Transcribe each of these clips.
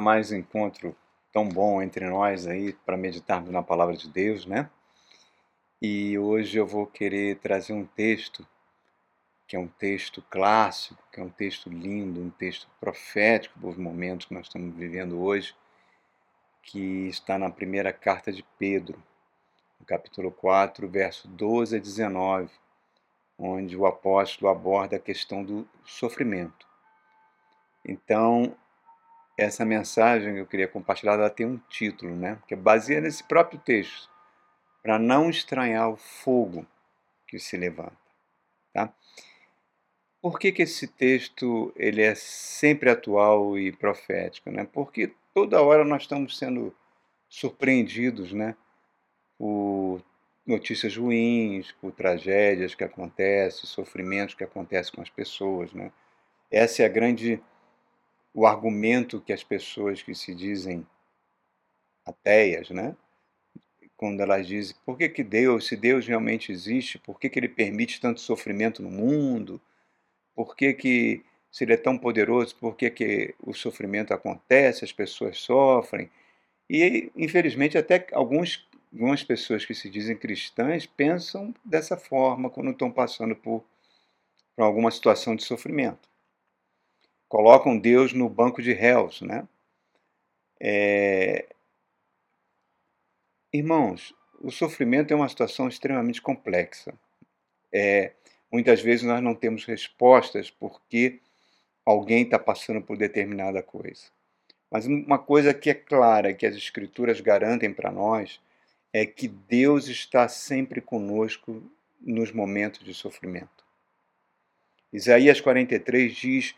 mais encontro tão bom entre nós aí para meditarmos na palavra de Deus, né? E hoje eu vou querer trazer um texto que é um texto clássico, que é um texto lindo, um texto profético dos momentos que nós estamos vivendo hoje, que está na primeira carta de Pedro, no capítulo 4, verso 12 a 19, onde o apóstolo aborda a questão do sofrimento. Então, essa mensagem que eu queria compartilhar, ela tem um título, né? Que é baseado nesse próprio texto, para não estranhar o fogo que se levanta, tá? Por que, que esse texto ele é sempre atual e profético, né? Porque toda hora nós estamos sendo surpreendidos, né? Por notícias ruins, por tragédias que acontecem, sofrimentos que acontecem com as pessoas, né? Essa é a grande o argumento que as pessoas que se dizem ateias, né? quando elas dizem por que, que Deus, se Deus realmente existe, por que, que ele permite tanto sofrimento no mundo, por que, que se ele é tão poderoso, por que, que o sofrimento acontece, as pessoas sofrem. E, infelizmente, até alguns, algumas pessoas que se dizem cristãs pensam dessa forma quando estão passando por, por alguma situação de sofrimento colocam Deus no banco de réus, né? É... Irmãos, o sofrimento é uma situação extremamente complexa. É, muitas vezes nós não temos respostas porque alguém está passando por determinada coisa. Mas uma coisa que é clara, que as Escrituras garantem para nós, é que Deus está sempre conosco nos momentos de sofrimento. Isaías 43 diz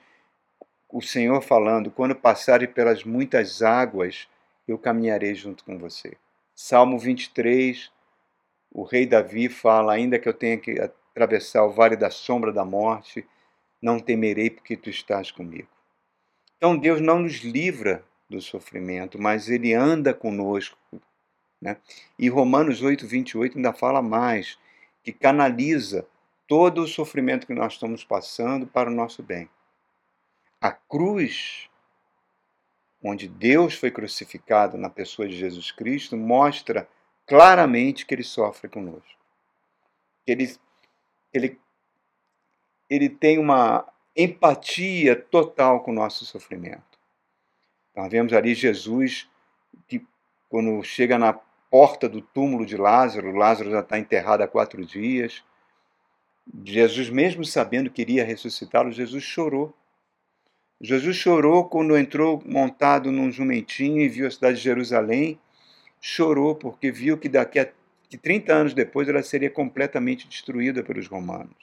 o Senhor falando: quando passarem pelas muitas águas, eu caminharei junto com você. Salmo 23, o rei Davi fala: ainda que eu tenha que atravessar o vale da sombra da morte, não temerei porque tu estás comigo. Então Deus não nos livra do sofrimento, mas Ele anda conosco. Né? E Romanos 8, 28 ainda fala mais, que canaliza todo o sofrimento que nós estamos passando para o nosso bem. A cruz, onde Deus foi crucificado na pessoa de Jesus Cristo, mostra claramente que ele sofre conosco. Ele, ele, ele tem uma empatia total com o nosso sofrimento. Nós vemos ali Jesus que, quando chega na porta do túmulo de Lázaro, Lázaro já está enterrado há quatro dias. Jesus, mesmo sabendo que iria ressuscitá-lo, Jesus chorou. Jesus chorou quando entrou montado num jumentinho e viu a cidade de Jerusalém. Chorou porque viu que daqui a que 30 anos depois ela seria completamente destruída pelos romanos.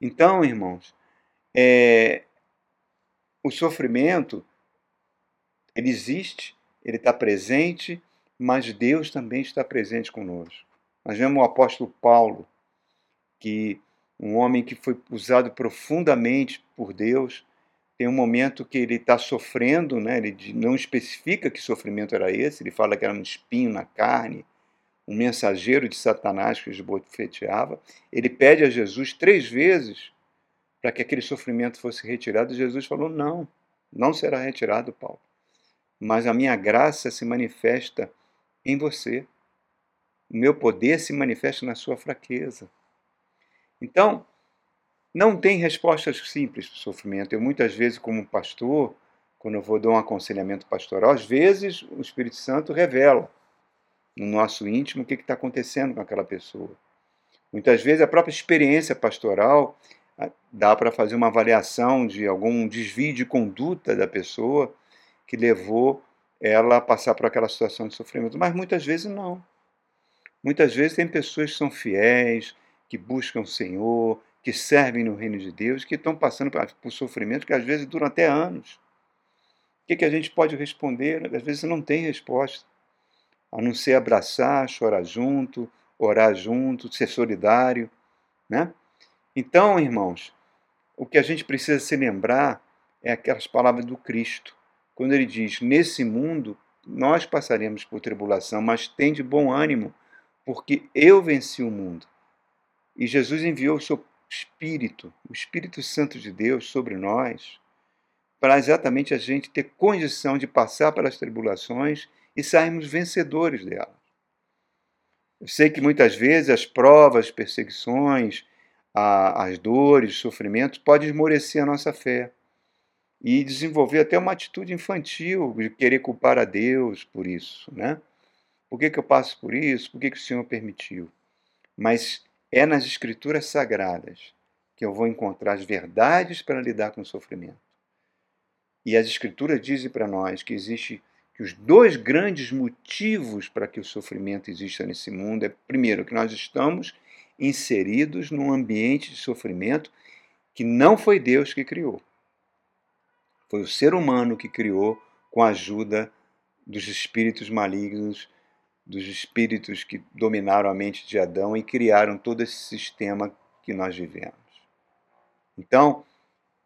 Então, irmãos, é, o sofrimento ele existe, ele está presente, mas Deus também está presente conosco. Nós vemos o apóstolo Paulo, que um homem que foi usado profundamente por Deus, tem um momento que ele está sofrendo, né? ele não especifica que sofrimento era esse, ele fala que era um espinho na carne, um mensageiro de Satanás que os bofeteava. Ele pede a Jesus três vezes para que aquele sofrimento fosse retirado. Jesus falou: Não, não será retirado, Paulo. Mas a minha graça se manifesta em você. O meu poder se manifesta na sua fraqueza. Então, não tem respostas simples para o sofrimento. Eu, muitas vezes, como pastor, quando eu vou dar um aconselhamento pastoral, às vezes o Espírito Santo revela no nosso íntimo o que está acontecendo com aquela pessoa. Muitas vezes a própria experiência pastoral ah, dá para fazer uma avaliação de algum desvio de conduta da pessoa que levou ela a passar por aquela situação de sofrimento, mas muitas vezes não. Muitas vezes tem pessoas que são fiéis, que buscam o Senhor, que servem no reino de Deus, que estão passando por sofrimento que às vezes duram até anos. O que, que a gente pode responder? Às vezes não tem resposta, a não ser abraçar, chorar junto, orar junto, ser solidário. Né? Então, irmãos, o que a gente precisa se lembrar é aquelas palavras do Cristo, quando ele diz: Nesse mundo nós passaremos por tribulação, mas tem de bom ânimo, porque eu venci o mundo. E Jesus enviou o seu Espírito, o Espírito Santo de Deus sobre nós, para exatamente a gente ter condição de passar pelas tribulações e sairmos vencedores delas. Eu sei que muitas vezes as provas, as perseguições, a, as dores, os sofrimentos podem esmorecer a nossa fé e desenvolver até uma atitude infantil de querer culpar a Deus por isso, né? Por que, que eu passo por isso? Por que, que o Senhor permitiu? Mas é nas Escrituras Sagradas que eu vou encontrar as verdades para lidar com o sofrimento. E as Escrituras dizem para nós que existe que os dois grandes motivos para que o sofrimento exista nesse mundo é, primeiro, que nós estamos inseridos num ambiente de sofrimento que não foi Deus que criou. Foi o ser humano que criou com a ajuda dos espíritos malignos, dos espíritos que dominaram a mente de Adão e criaram todo esse sistema que nós vivemos. Então,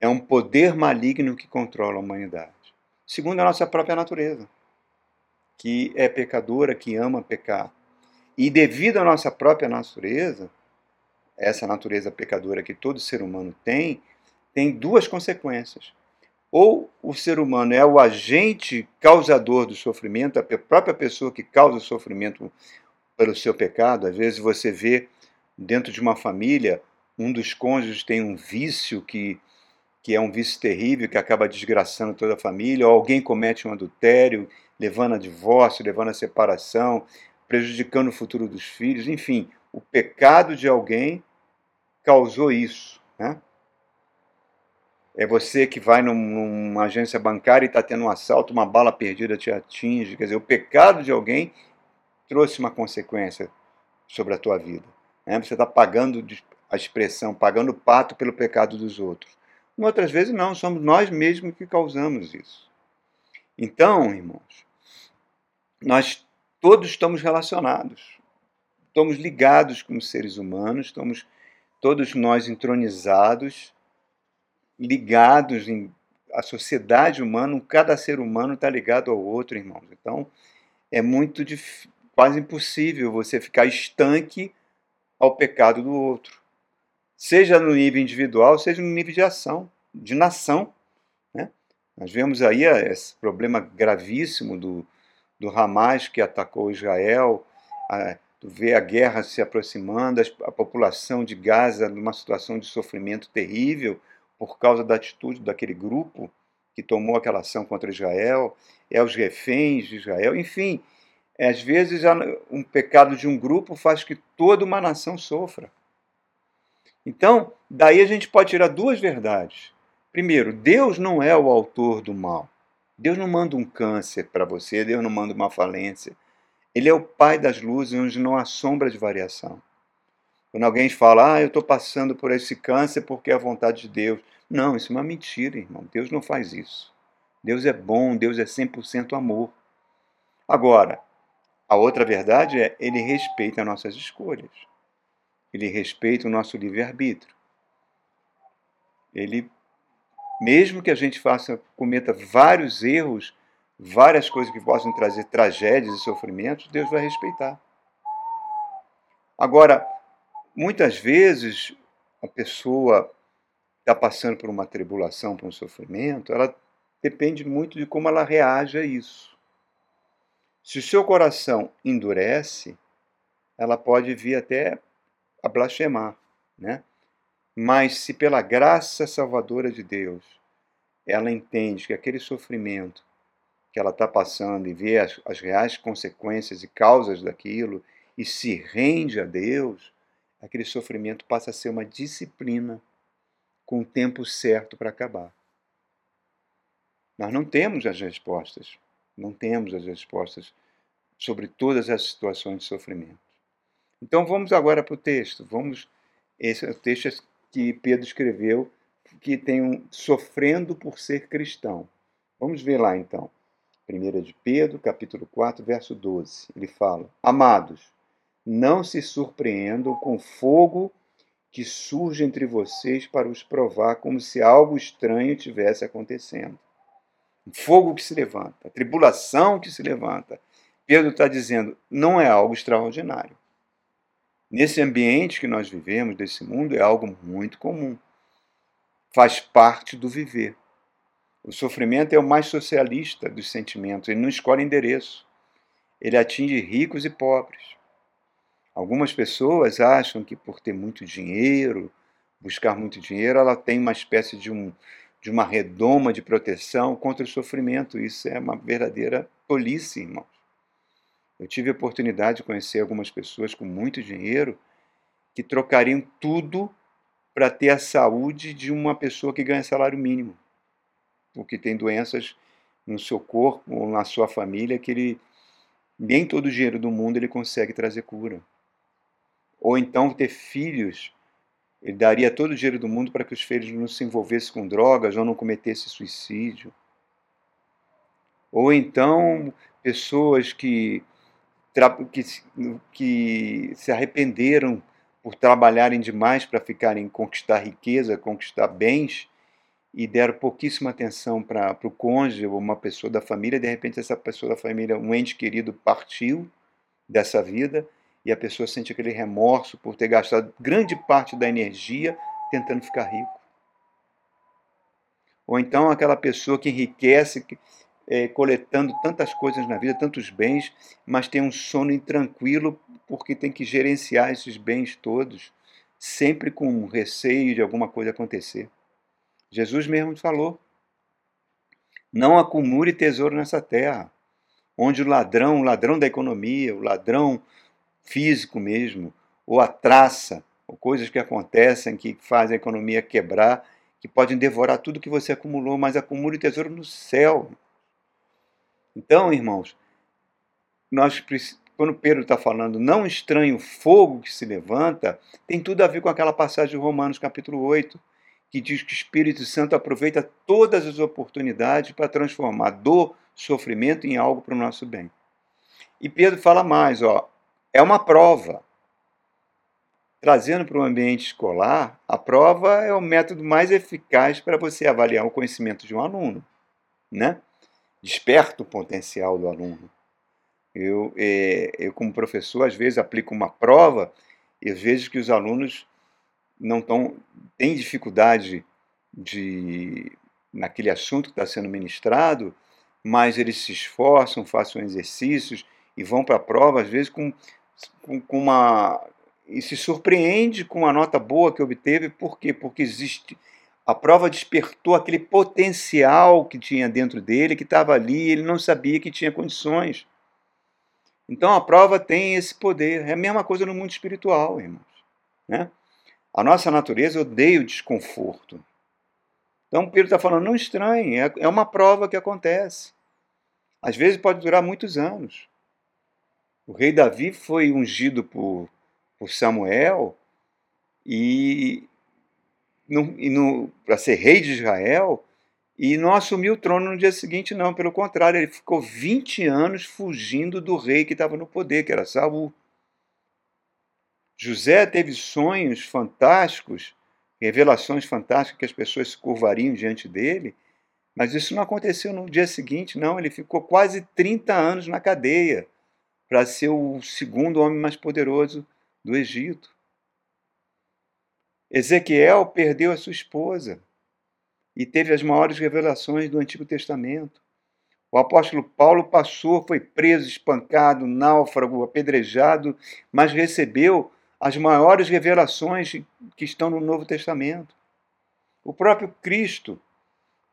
é um poder maligno que controla a humanidade. Segundo a nossa própria natureza, que é pecadora, que ama pecar. E devido à nossa própria natureza, essa natureza pecadora que todo ser humano tem, tem duas consequências. Ou o ser humano é o agente causador do sofrimento, a própria pessoa que causa o sofrimento pelo seu pecado. Às vezes você vê dentro de uma família, um dos cônjuges tem um vício que que é um vício terrível que acaba desgraçando toda a família, ou alguém comete um adultério, levando a divórcio, levando a separação, prejudicando o futuro dos filhos, enfim, o pecado de alguém causou isso. Né? É você que vai num, numa agência bancária e está tendo um assalto, uma bala perdida te atinge. Quer dizer, o pecado de alguém trouxe uma consequência sobre a tua vida. Né? Você está pagando a expressão, pagando o pato pelo pecado dos outros. Outras vezes não, somos nós mesmos que causamos isso. Então, irmãos, nós todos estamos relacionados, estamos ligados com os seres humanos, estamos todos nós entronizados, ligados em a sociedade humana, cada ser humano está ligado ao outro, irmãos. Então, é muito quase impossível você ficar estanque ao pecado do outro seja no nível individual, seja no nível de ação, de nação. Né? Nós vemos aí esse problema gravíssimo do, do Hamas que atacou Israel, a, vê a guerra se aproximando, a população de Gaza numa situação de sofrimento terrível por causa da atitude daquele grupo que tomou aquela ação contra Israel, é os reféns de Israel, enfim, às vezes um pecado de um grupo faz que toda uma nação sofra. Então, daí a gente pode tirar duas verdades. Primeiro, Deus não é o autor do mal. Deus não manda um câncer para você, Deus não manda uma falência. Ele é o Pai das luzes, onde não há sombra de variação. Quando alguém fala, ah, eu estou passando por esse câncer porque é a vontade de Deus. Não, isso é uma mentira, irmão. Deus não faz isso. Deus é bom, Deus é 100% amor. Agora, a outra verdade é, ele respeita nossas escolhas. Ele respeita o nosso livre-arbítrio. Ele, mesmo que a gente faça, cometa vários erros, várias coisas que possam trazer tragédias e sofrimentos, Deus vai respeitar. Agora, muitas vezes a pessoa está passando por uma tribulação, por um sofrimento, ela depende muito de como ela reage a isso. Se o seu coração endurece, ela pode vir até a blasfemar, né? Mas se pela graça salvadora de Deus ela entende que aquele sofrimento que ela está passando e vê as, as reais consequências e causas daquilo e se rende a Deus, aquele sofrimento passa a ser uma disciplina com o tempo certo para acabar. Nós não temos as respostas, não temos as respostas sobre todas as situações de sofrimento. Então vamos agora para o texto. Vamos esse é o texto que Pedro escreveu, que tem um sofrendo por ser cristão. Vamos ver lá então. 1 de Pedro, capítulo 4, verso 12. Ele fala: Amados, não se surpreendam com fogo que surge entre vocês para os provar, como se algo estranho tivesse acontecendo. Um fogo que se levanta, a tribulação que se levanta. Pedro está dizendo: não é algo extraordinário. Nesse ambiente que nós vivemos, desse mundo, é algo muito comum. Faz parte do viver. O sofrimento é o mais socialista dos sentimentos, ele não escolhe endereço. Ele atinge ricos e pobres. Algumas pessoas acham que por ter muito dinheiro, buscar muito dinheiro, ela tem uma espécie de, um, de uma redoma de proteção contra o sofrimento. Isso é uma verdadeira tolice, irmãos. Eu tive a oportunidade de conhecer algumas pessoas com muito dinheiro que trocariam tudo para ter a saúde de uma pessoa que ganha salário mínimo, porque tem doenças no seu corpo ou na sua família que ele nem todo o dinheiro do mundo ele consegue trazer cura. Ou então ter filhos, ele daria todo o dinheiro do mundo para que os filhos não se envolvessem com drogas ou não cometessem suicídio. Ou então pessoas que que, que se arrependeram por trabalharem demais para ficarem conquistar riqueza, conquistar bens e deram pouquíssima atenção para o cônjuge ou uma pessoa da família, de repente essa pessoa da família, um ente querido partiu dessa vida e a pessoa sente aquele remorso por ter gastado grande parte da energia tentando ficar rico. Ou então aquela pessoa que enriquece, é, coletando tantas coisas na vida, tantos bens, mas tem um sono intranquilo porque tem que gerenciar esses bens todos, sempre com receio de alguma coisa acontecer. Jesus mesmo falou: não acumule tesouro nessa terra, onde o ladrão, o ladrão da economia, o ladrão físico mesmo, ou a traça, ou coisas que acontecem que fazem a economia quebrar, que podem devorar tudo que você acumulou, mas acumule tesouro no céu. Então, irmãos, nós quando Pedro está falando não estranho o fogo que se levanta, tem tudo a ver com aquela passagem de Romanos capítulo 8, que diz que o Espírito Santo aproveita todas as oportunidades para transformar dor, sofrimento em algo para o nosso bem. E Pedro fala mais, ó, é uma prova. Trazendo para o ambiente escolar, a prova é o método mais eficaz para você avaliar o conhecimento de um aluno, né? desperta o potencial do aluno. Eu, é, eu, como professor, às vezes aplico uma prova e vejo que os alunos não tão, têm dificuldade de, naquele assunto que está sendo ministrado, mas eles se esforçam, façam exercícios e vão para a prova, às vezes, com, com, uma. e se surpreende com a nota boa que obteve, por quê? Porque existe a prova despertou aquele potencial que tinha dentro dele, que estava ali, ele não sabia que tinha condições. Então a prova tem esse poder. É a mesma coisa no mundo espiritual, irmãos. Né? A nossa natureza odeia o desconforto. Então Pedro está falando, não estranhe, é, é uma prova que acontece. Às vezes pode durar muitos anos. O rei Davi foi ungido por, por Samuel e para ser rei de Israel e não assumiu o trono no dia seguinte, não. Pelo contrário, ele ficou 20 anos fugindo do rei que estava no poder, que era Saul. José teve sonhos fantásticos, revelações fantásticas que as pessoas se curvariam diante dele, mas isso não aconteceu no dia seguinte, não. Ele ficou quase 30 anos na cadeia para ser o segundo homem mais poderoso do Egito. Ezequiel perdeu a sua esposa e teve as maiores revelações do Antigo Testamento. O apóstolo Paulo passou, foi preso, espancado, náufrago, apedrejado, mas recebeu as maiores revelações que estão no Novo Testamento. O próprio Cristo,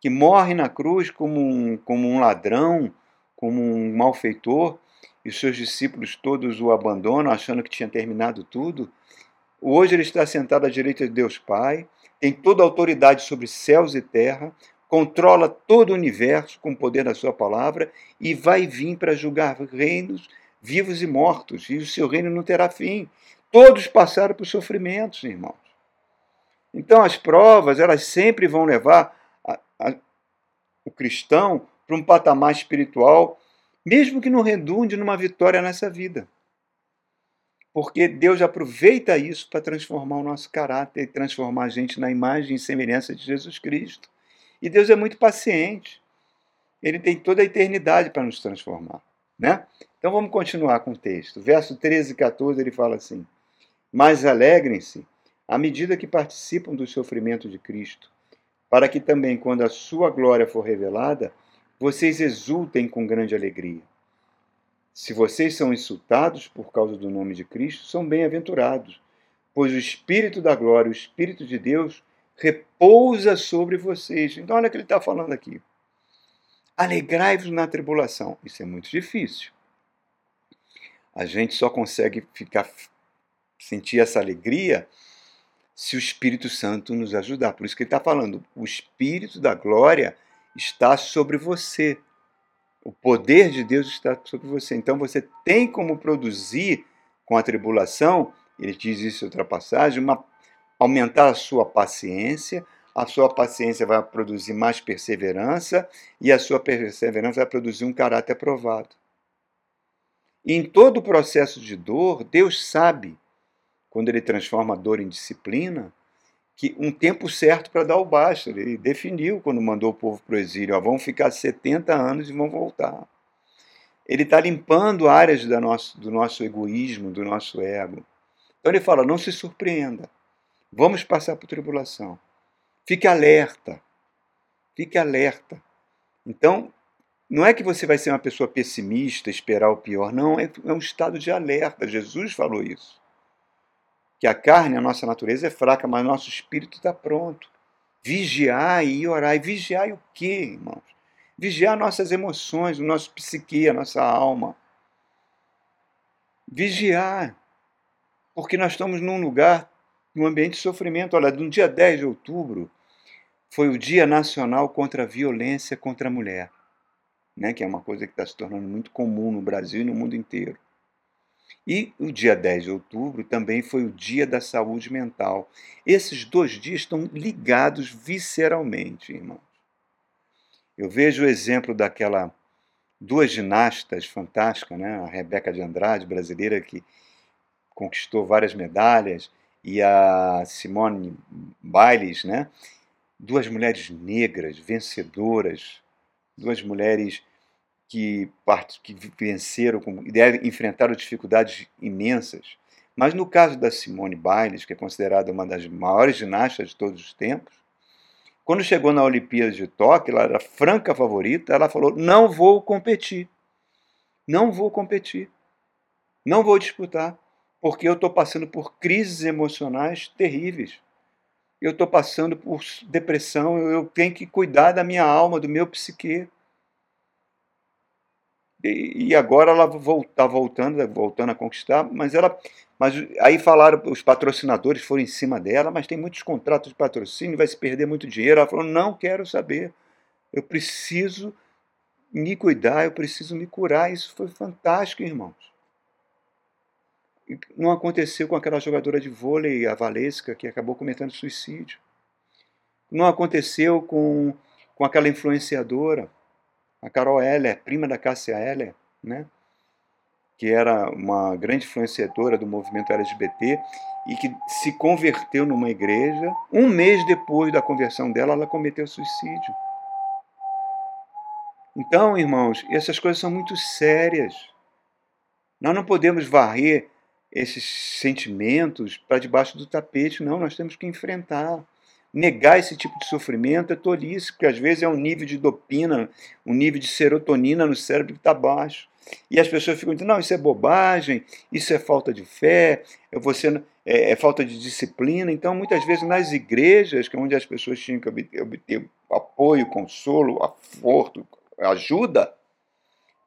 que morre na cruz como um, como um ladrão, como um malfeitor, e seus discípulos todos o abandonam, achando que tinha terminado tudo, Hoje ele está sentado à direita de Deus Pai, tem toda a autoridade sobre céus e terra, controla todo o universo com o poder da sua palavra e vai vir para julgar reinos vivos e mortos, e o seu reino não terá fim. Todos passaram por sofrimentos, irmãos. Então as provas, elas sempre vão levar a, a, o cristão para um patamar espiritual, mesmo que não redunde numa vitória nessa vida porque Deus aproveita isso para transformar o nosso caráter e transformar a gente na imagem e semelhança de Jesus Cristo. E Deus é muito paciente. Ele tem toda a eternidade para nos transformar. Né? Então vamos continuar com o texto. Verso 13 e 14 ele fala assim: Mas alegrem-se à medida que participam do sofrimento de Cristo, para que também, quando a sua glória for revelada, vocês exultem com grande alegria. Se vocês são insultados por causa do nome de Cristo, são bem-aventurados, pois o Espírito da glória, o Espírito de Deus, repousa sobre vocês. Então, olha o que ele está falando aqui. Alegrai-vos na tribulação. Isso é muito difícil. A gente só consegue ficar sentir essa alegria se o Espírito Santo nos ajudar. Por isso que ele está falando, o Espírito da glória está sobre você. O poder de Deus está sobre você. Então você tem como produzir com a tribulação, ele diz isso em outra passagem, uma, aumentar a sua paciência, a sua paciência vai produzir mais perseverança e a sua perseverança vai produzir um caráter aprovado. E em todo o processo de dor, Deus sabe, quando ele transforma a dor em disciplina, que um tempo certo para dar o basta. Ele definiu quando mandou o povo para o exílio: ó, vão ficar 70 anos e vão voltar. Ele está limpando áreas da nosso, do nosso egoísmo, do nosso ego. Então ele fala: não se surpreenda, vamos passar por tribulação. Fique alerta, fique alerta. Então, não é que você vai ser uma pessoa pessimista, esperar o pior, não, é, é um estado de alerta. Jesus falou isso que a carne, a nossa natureza é fraca, mas nosso espírito está pronto. Vigiar e orar. E vigiar o quê, irmãos? Vigiar nossas emoções, o nosso psique, a nossa alma. Vigiar. Porque nós estamos num lugar, num ambiente de sofrimento. Olha, no dia 10 de outubro foi o Dia Nacional contra a Violência contra a Mulher, né? que é uma coisa que está se tornando muito comum no Brasil e no mundo inteiro. E o dia 10 de outubro também foi o Dia da Saúde Mental. Esses dois dias estão ligados visceralmente, irmãos. Eu vejo o exemplo daquela duas ginastas fantásticas, né? a Rebeca de Andrade, brasileira, que conquistou várias medalhas, e a Simone Biles, né? duas mulheres negras, vencedoras, duas mulheres que, que venceram e devem enfrentar dificuldades imensas. Mas no caso da Simone Biles, que é considerada uma das maiores ginastas de todos os tempos, quando chegou na Olimpíada de Tóquio, ela era franca favorita, ela falou: não vou competir. Não vou competir. Não vou disputar. Porque eu estou passando por crises emocionais terríveis. Eu estou passando por depressão. Eu tenho que cuidar da minha alma, do meu psique e, agora ela está voltando, voltando a conquistar, mas ela. Mas aí falaram, os patrocinadores foram em cima dela, mas tem muitos contratos de patrocínio, vai se perder muito dinheiro. Ela falou: não quero saber. Eu preciso me cuidar, eu preciso me curar. Isso foi fantástico, irmãos. Não aconteceu com aquela jogadora de vôlei, a Valesca, que acabou cometendo suicídio. Não aconteceu com, com aquela influenciadora a Carol Heller, prima da Cássia Heller, né? que era uma grande influenciadora do movimento LGBT e que se converteu numa igreja. Um mês depois da conversão dela, ela cometeu suicídio. Então, irmãos, essas coisas são muito sérias. Nós não podemos varrer esses sentimentos para debaixo do tapete, não, nós temos que enfrentar negar esse tipo de sofrimento é tolice, porque às vezes é um nível de dopina, um nível de serotonina no cérebro que está baixo. E as pessoas ficam dizendo, não, isso é bobagem, isso é falta de fé, é você, é, é falta de disciplina. Então, muitas vezes nas igrejas, que é onde as pessoas tinham que obter, obter apoio, consolo, aforto, ajuda,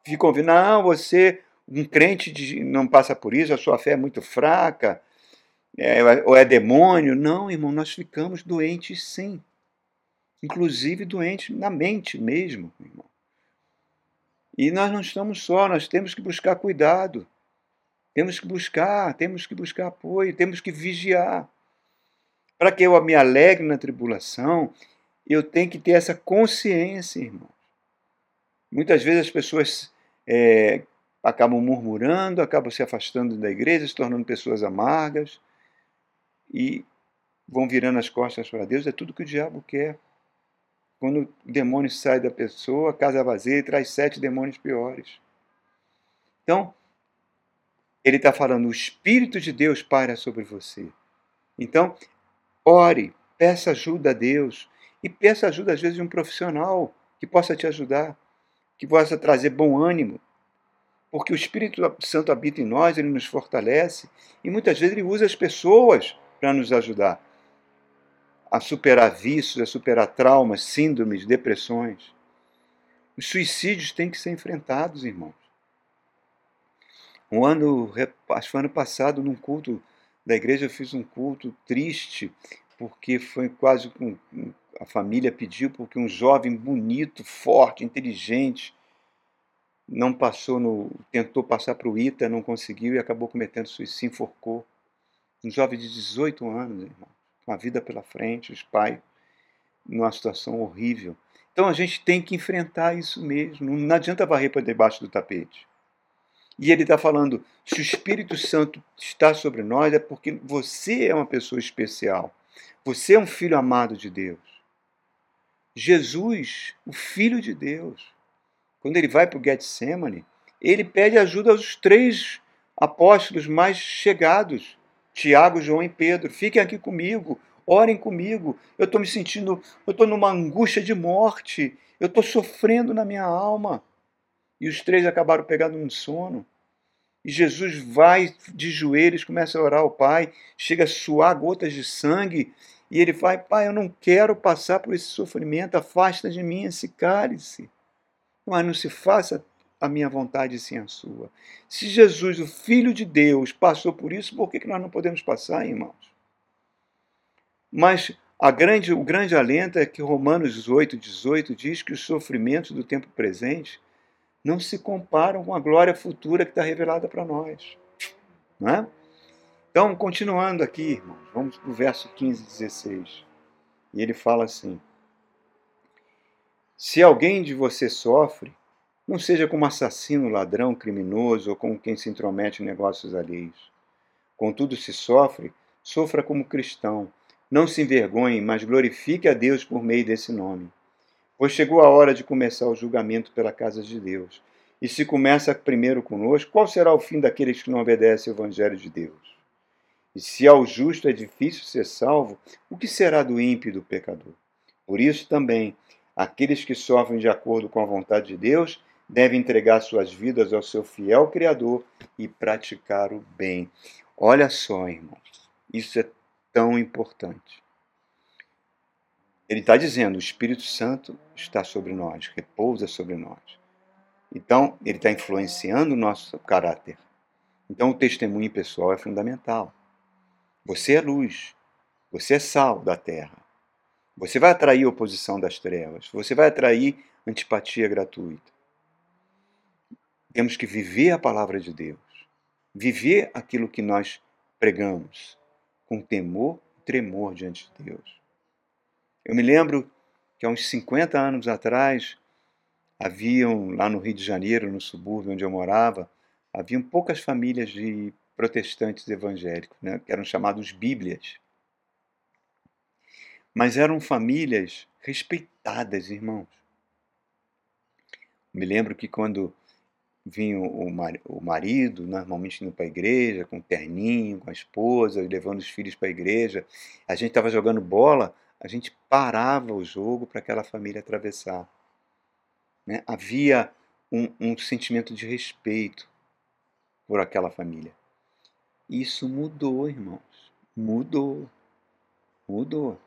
ficam ouvindo, não, você, um crente de, não passa por isso, a sua fé é muito fraca, é, ou é demônio. Não, irmão, nós ficamos doentes sim. Inclusive doentes na mente mesmo, irmão. E nós não estamos só, nós temos que buscar cuidado. Temos que buscar, temos que buscar apoio, temos que vigiar. Para que eu me alegre na tribulação, eu tenho que ter essa consciência, irmão. Muitas vezes as pessoas é, acabam murmurando, acabam se afastando da igreja, se tornando pessoas amargas e vão virando as costas para Deus, é tudo que o diabo quer. Quando o demônio sai da pessoa, a casa vazia e traz sete demônios piores. Então, ele está falando, o Espírito de Deus para sobre você. Então, ore, peça ajuda a Deus e peça ajuda, às vezes, de um profissional que possa te ajudar, que possa trazer bom ânimo. Porque o Espírito Santo habita em nós, ele nos fortalece e muitas vezes ele usa as pessoas para nos ajudar a superar vícios, a superar traumas, síndromes, depressões. Os suicídios têm que ser enfrentados, irmãos. Um ano, acho que foi ano passado, num culto da igreja, eu fiz um culto triste, porque foi quase com. A família pediu, porque um jovem bonito, forte, inteligente, não passou no. tentou passar para o ITA, não conseguiu e acabou cometendo suicídio, se enforcou. Um jovem de 18 anos, irmão, com a vida pela frente, os pais numa situação horrível. Então a gente tem que enfrentar isso mesmo. Não adianta varrer para debaixo do tapete. E ele está falando: se o Espírito Santo está sobre nós, é porque você é uma pessoa especial. Você é um filho amado de Deus. Jesus, o Filho de Deus, quando ele vai para o Getsemane, ele pede ajuda aos três apóstolos mais chegados, Tiago, João e Pedro. Fiquem aqui comigo, orem comigo. Eu estou me sentindo, eu estou numa angústia de morte, eu estou sofrendo na minha alma. E os três acabaram pegando um sono. E Jesus vai de joelhos, começa a orar ao Pai, chega a suar gotas de sangue, e ele vai: Pai, eu não quero passar por esse sofrimento, afasta de mim esse cálice. Mas não se faça a minha vontade sim a sua. Se Jesus, o Filho de Deus, passou por isso, por que nós não podemos passar, irmãos? Mas grande, o grande alento é que Romanos 8, 18 diz que os sofrimentos do tempo presente não se comparam com a glória futura que está revelada para nós. Não é? Então, continuando aqui, irmãos, vamos para o verso 15 e 16. E ele fala assim: Se alguém de você sofre, não seja como assassino, ladrão, criminoso ou como quem se intromete em negócios alheios. Contudo, se sofre, sofra como cristão. Não se envergonhe, mas glorifique a Deus por meio desse nome. Pois chegou a hora de começar o julgamento pela casa de Deus. E se começa primeiro conosco, qual será o fim daqueles que não obedecem ao Evangelho de Deus? E se ao justo é difícil ser salvo, o que será do ímpio e do pecador? Por isso também, aqueles que sofrem de acordo com a vontade de Deus devem entregar suas vidas ao seu fiel Criador e praticar o bem. Olha só, irmãos, isso é tão importante. Ele está dizendo: o Espírito Santo está sobre nós, repousa sobre nós. Então, ele está influenciando o nosso caráter. Então, o testemunho pessoal é fundamental. Você é luz, você é sal da terra. Você vai atrair oposição das trevas, você vai atrair antipatia gratuita. Temos que viver a palavra de Deus, viver aquilo que nós pregamos, com temor e tremor diante de Deus. Eu me lembro que há uns 50 anos atrás, haviam lá no Rio de Janeiro, no subúrbio onde eu morava, haviam poucas famílias de protestantes evangélicos, né, que eram chamados Bíblias. Mas eram famílias respeitadas, irmãos. Me lembro que quando vinha o marido, normalmente indo para a igreja, com um terninho, com a esposa, levando os filhos para a igreja, a gente estava jogando bola, a gente parava o jogo para aquela família atravessar. Né? Havia um, um sentimento de respeito por aquela família. Isso mudou, irmãos. Mudou. Mudou.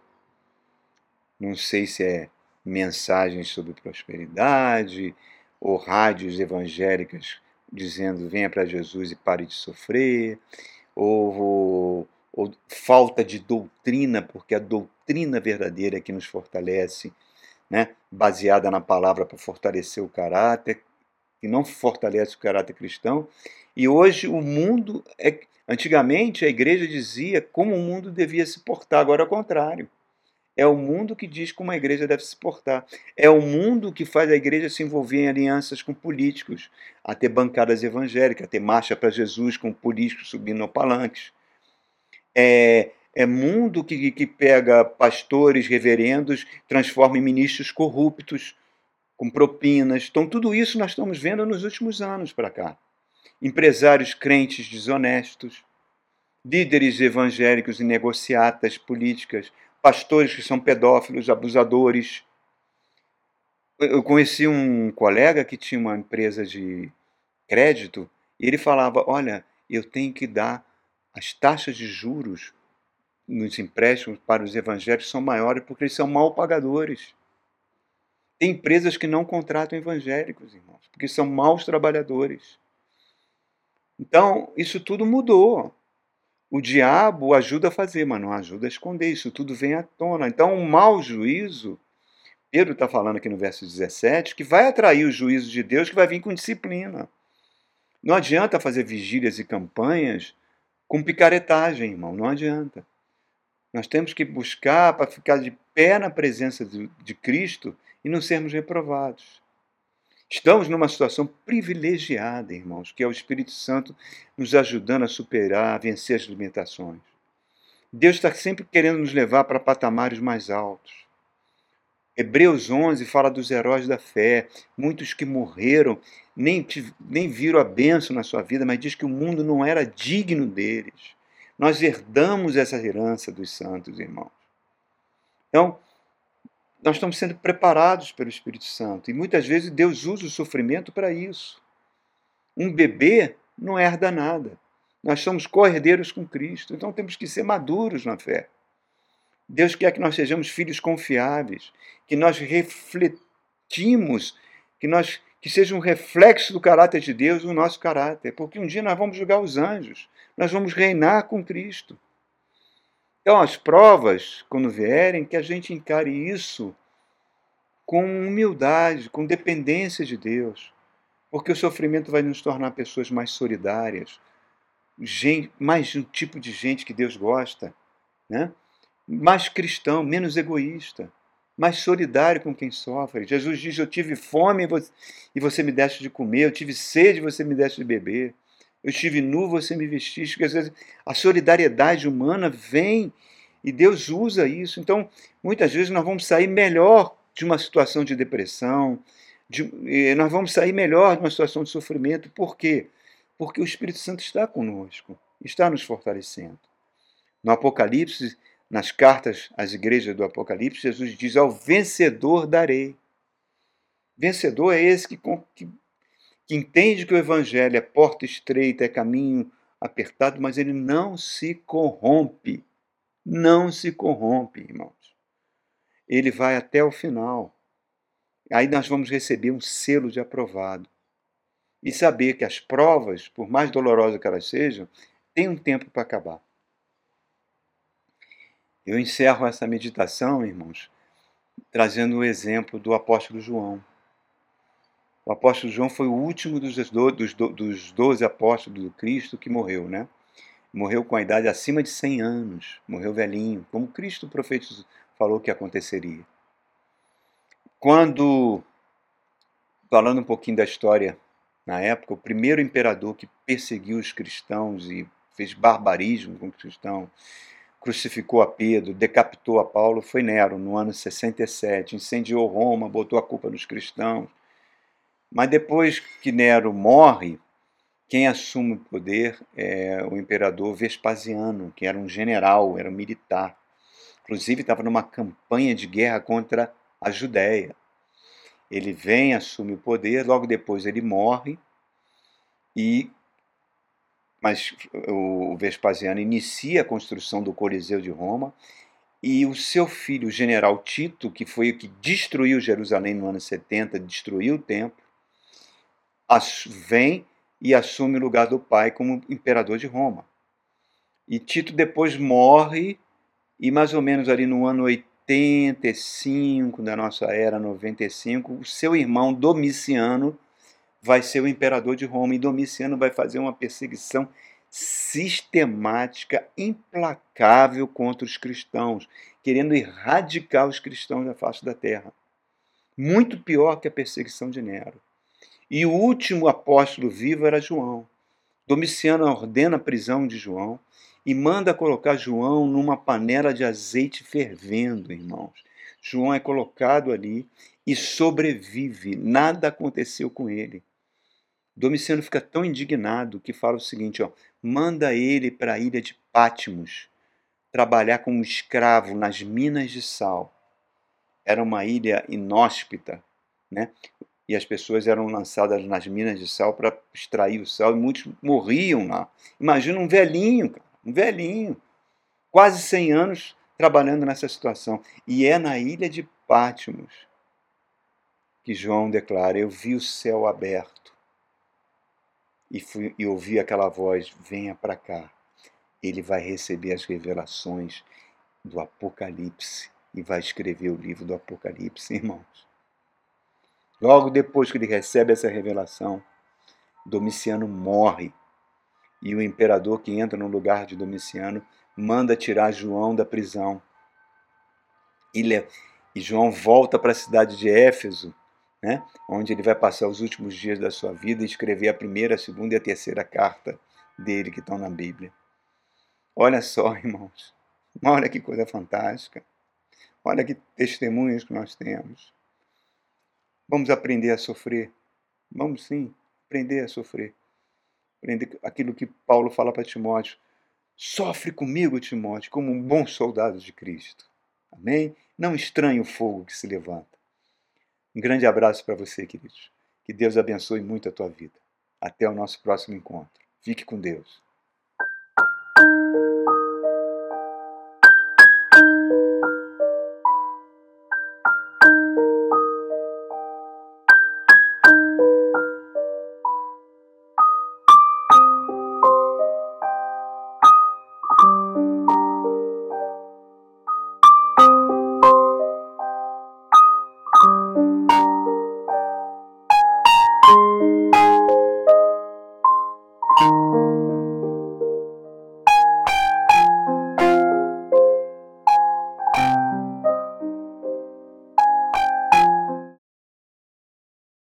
Não sei se é mensagens sobre prosperidade ou rádios evangélicas dizendo venha para Jesus e pare de sofrer, ou, ou, falta de doutrina, porque a doutrina verdadeira que nos fortalece, né? baseada na palavra para fortalecer o caráter, que não fortalece o caráter cristão. E hoje o mundo é. Antigamente a igreja dizia como o mundo devia se portar, agora é o contrário. É o mundo que diz como a igreja deve se portar. É o mundo que faz a igreja se envolver em alianças com políticos, a ter bancadas evangélicas, a ter marcha para Jesus com políticos subindo ao palanques. É, é mundo que, que pega pastores, reverendos, transforma em ministros corruptos, com propinas. Então, tudo isso nós estamos vendo nos últimos anos para cá. Empresários crentes desonestos, líderes evangélicos e negociatas políticas pastores que são pedófilos, abusadores. Eu conheci um colega que tinha uma empresa de crédito e ele falava: Olha, eu tenho que dar as taxas de juros nos empréstimos para os evangélicos são maiores porque eles são mal pagadores. Tem empresas que não contratam evangélicos, irmãos, porque são maus trabalhadores. Então, isso tudo mudou. O diabo ajuda a fazer, mas não ajuda a esconder. Isso tudo vem à tona. Então, o mau juízo, Pedro está falando aqui no verso 17, que vai atrair o juízo de Deus, que vai vir com disciplina. Não adianta fazer vigílias e campanhas com picaretagem, irmão. Não adianta. Nós temos que buscar para ficar de pé na presença de, de Cristo e não sermos reprovados. Estamos numa situação privilegiada, irmãos, que é o Espírito Santo nos ajudando a superar, a vencer as limitações. Deus está sempre querendo nos levar para patamares mais altos. Hebreus 11 fala dos heróis da fé, muitos que morreram, nem, nem viram a bênção na sua vida, mas diz que o mundo não era digno deles. Nós herdamos essa herança dos santos, irmãos. Então, nós estamos sendo preparados pelo Espírito Santo. E muitas vezes Deus usa o sofrimento para isso. Um bebê não herda nada. Nós somos co-herdeiros com Cristo. Então temos que ser maduros na fé. Deus quer que nós sejamos filhos confiáveis, que nós refletimos, que nós que seja um reflexo do caráter de Deus o nosso caráter, porque um dia nós vamos julgar os anjos, nós vamos reinar com Cristo. Então, as provas, quando vierem, que a gente encare isso com humildade, com dependência de Deus, porque o sofrimento vai nos tornar pessoas mais solidárias, gente, mais um tipo de gente que Deus gosta, né? mais cristão, menos egoísta mais solidário com quem sofre. Jesus diz: Eu tive fome e você me deste de comer, eu tive sede e você me deste de beber, eu estive nu, você me vestiste. Porque às vezes a solidariedade humana vem e Deus usa isso. Então, muitas vezes nós vamos sair melhor de uma situação de depressão, de, nós vamos sair melhor de uma situação de sofrimento. Por quê? Porque o Espírito Santo está conosco, está nos fortalecendo. No Apocalipse, nas cartas às igrejas do Apocalipse, Jesus diz: Ao vencedor darei. Vencedor é esse que, que, que entende que o Evangelho é porta estreita, é caminho apertado, mas ele não se corrompe. Não se corrompe, irmãos. Ele vai até o final. Aí nós vamos receber um selo de aprovado. E saber que as provas, por mais dolorosas que elas sejam, têm um tempo para acabar. Eu encerro essa meditação, irmãos, trazendo o exemplo do apóstolo João. O apóstolo João foi o último dos, dos, dos 12 apóstolos do Cristo que morreu, né? Morreu com a idade acima de 100 anos, morreu velhinho, como Cristo profetizou, falou que aconteceria. Quando, falando um pouquinho da história na época, o primeiro imperador que perseguiu os cristãos e fez barbarismo com os cristãos, crucificou a Pedro, decapitou a Paulo foi Nero, no ano 67. Incendiou Roma, botou a culpa nos cristãos. Mas depois que Nero morre, quem assume o poder é o imperador Vespasiano, que era um general, era um militar. Inclusive estava numa campanha de guerra contra a Judéia. Ele vem, assume o poder, logo depois ele morre e mas o Vespasiano inicia a construção do Coliseu de Roma e o seu filho, o general Tito, que foi o que destruiu Jerusalém no ano 70, destruiu o templo, vem e assume o lugar do pai como imperador de Roma. E Tito depois morre e mais ou menos ali no ano 85 da nossa era, 95, o seu irmão Domiciano vai ser o imperador de Roma e Domiciano vai fazer uma perseguição sistemática, implacável contra os cristãos, querendo erradicar os cristãos da face da terra. Muito pior que a perseguição de Nero. E o último apóstolo vivo era João. Domiciano ordena a prisão de João e manda colocar João numa panela de azeite fervendo, irmãos. João é colocado ali e sobrevive, nada aconteceu com ele. Domiciano fica tão indignado que fala o seguinte: ó, manda ele para a ilha de Pátimos, trabalhar como escravo nas minas de sal. Era uma ilha inóspita, né? E as pessoas eram lançadas nas minas de sal para extrair o sal e muitos morriam lá. Imagina um velhinho, um velhinho, quase 100 anos trabalhando nessa situação. E é na ilha de Pátimos que João declara: Eu vi o céu aberto e, fui, e ouvi aquela voz: Venha para cá. Ele vai receber as revelações do Apocalipse e vai escrever o livro do Apocalipse, irmãos. Logo depois que ele recebe essa revelação, Domiciano morre e o imperador que entra no lugar de Domiciano manda tirar João da prisão. E, João volta para a cidade de Éfeso, né, onde ele vai passar os últimos dias da sua vida e escrever a primeira, a segunda e a terceira carta dele que estão na Bíblia. Olha só, irmãos, olha que coisa fantástica. Olha que testemunhos que nós temos. Vamos aprender a sofrer. Vamos sim, aprender a sofrer. Aprender aquilo que Paulo fala para Timóteo. Sofre comigo, Timóteo, como um bom soldado de Cristo. Amém? Não estranhe o fogo que se levanta. Um grande abraço para você, queridos. Que Deus abençoe muito a tua vida. Até o nosso próximo encontro. Fique com Deus.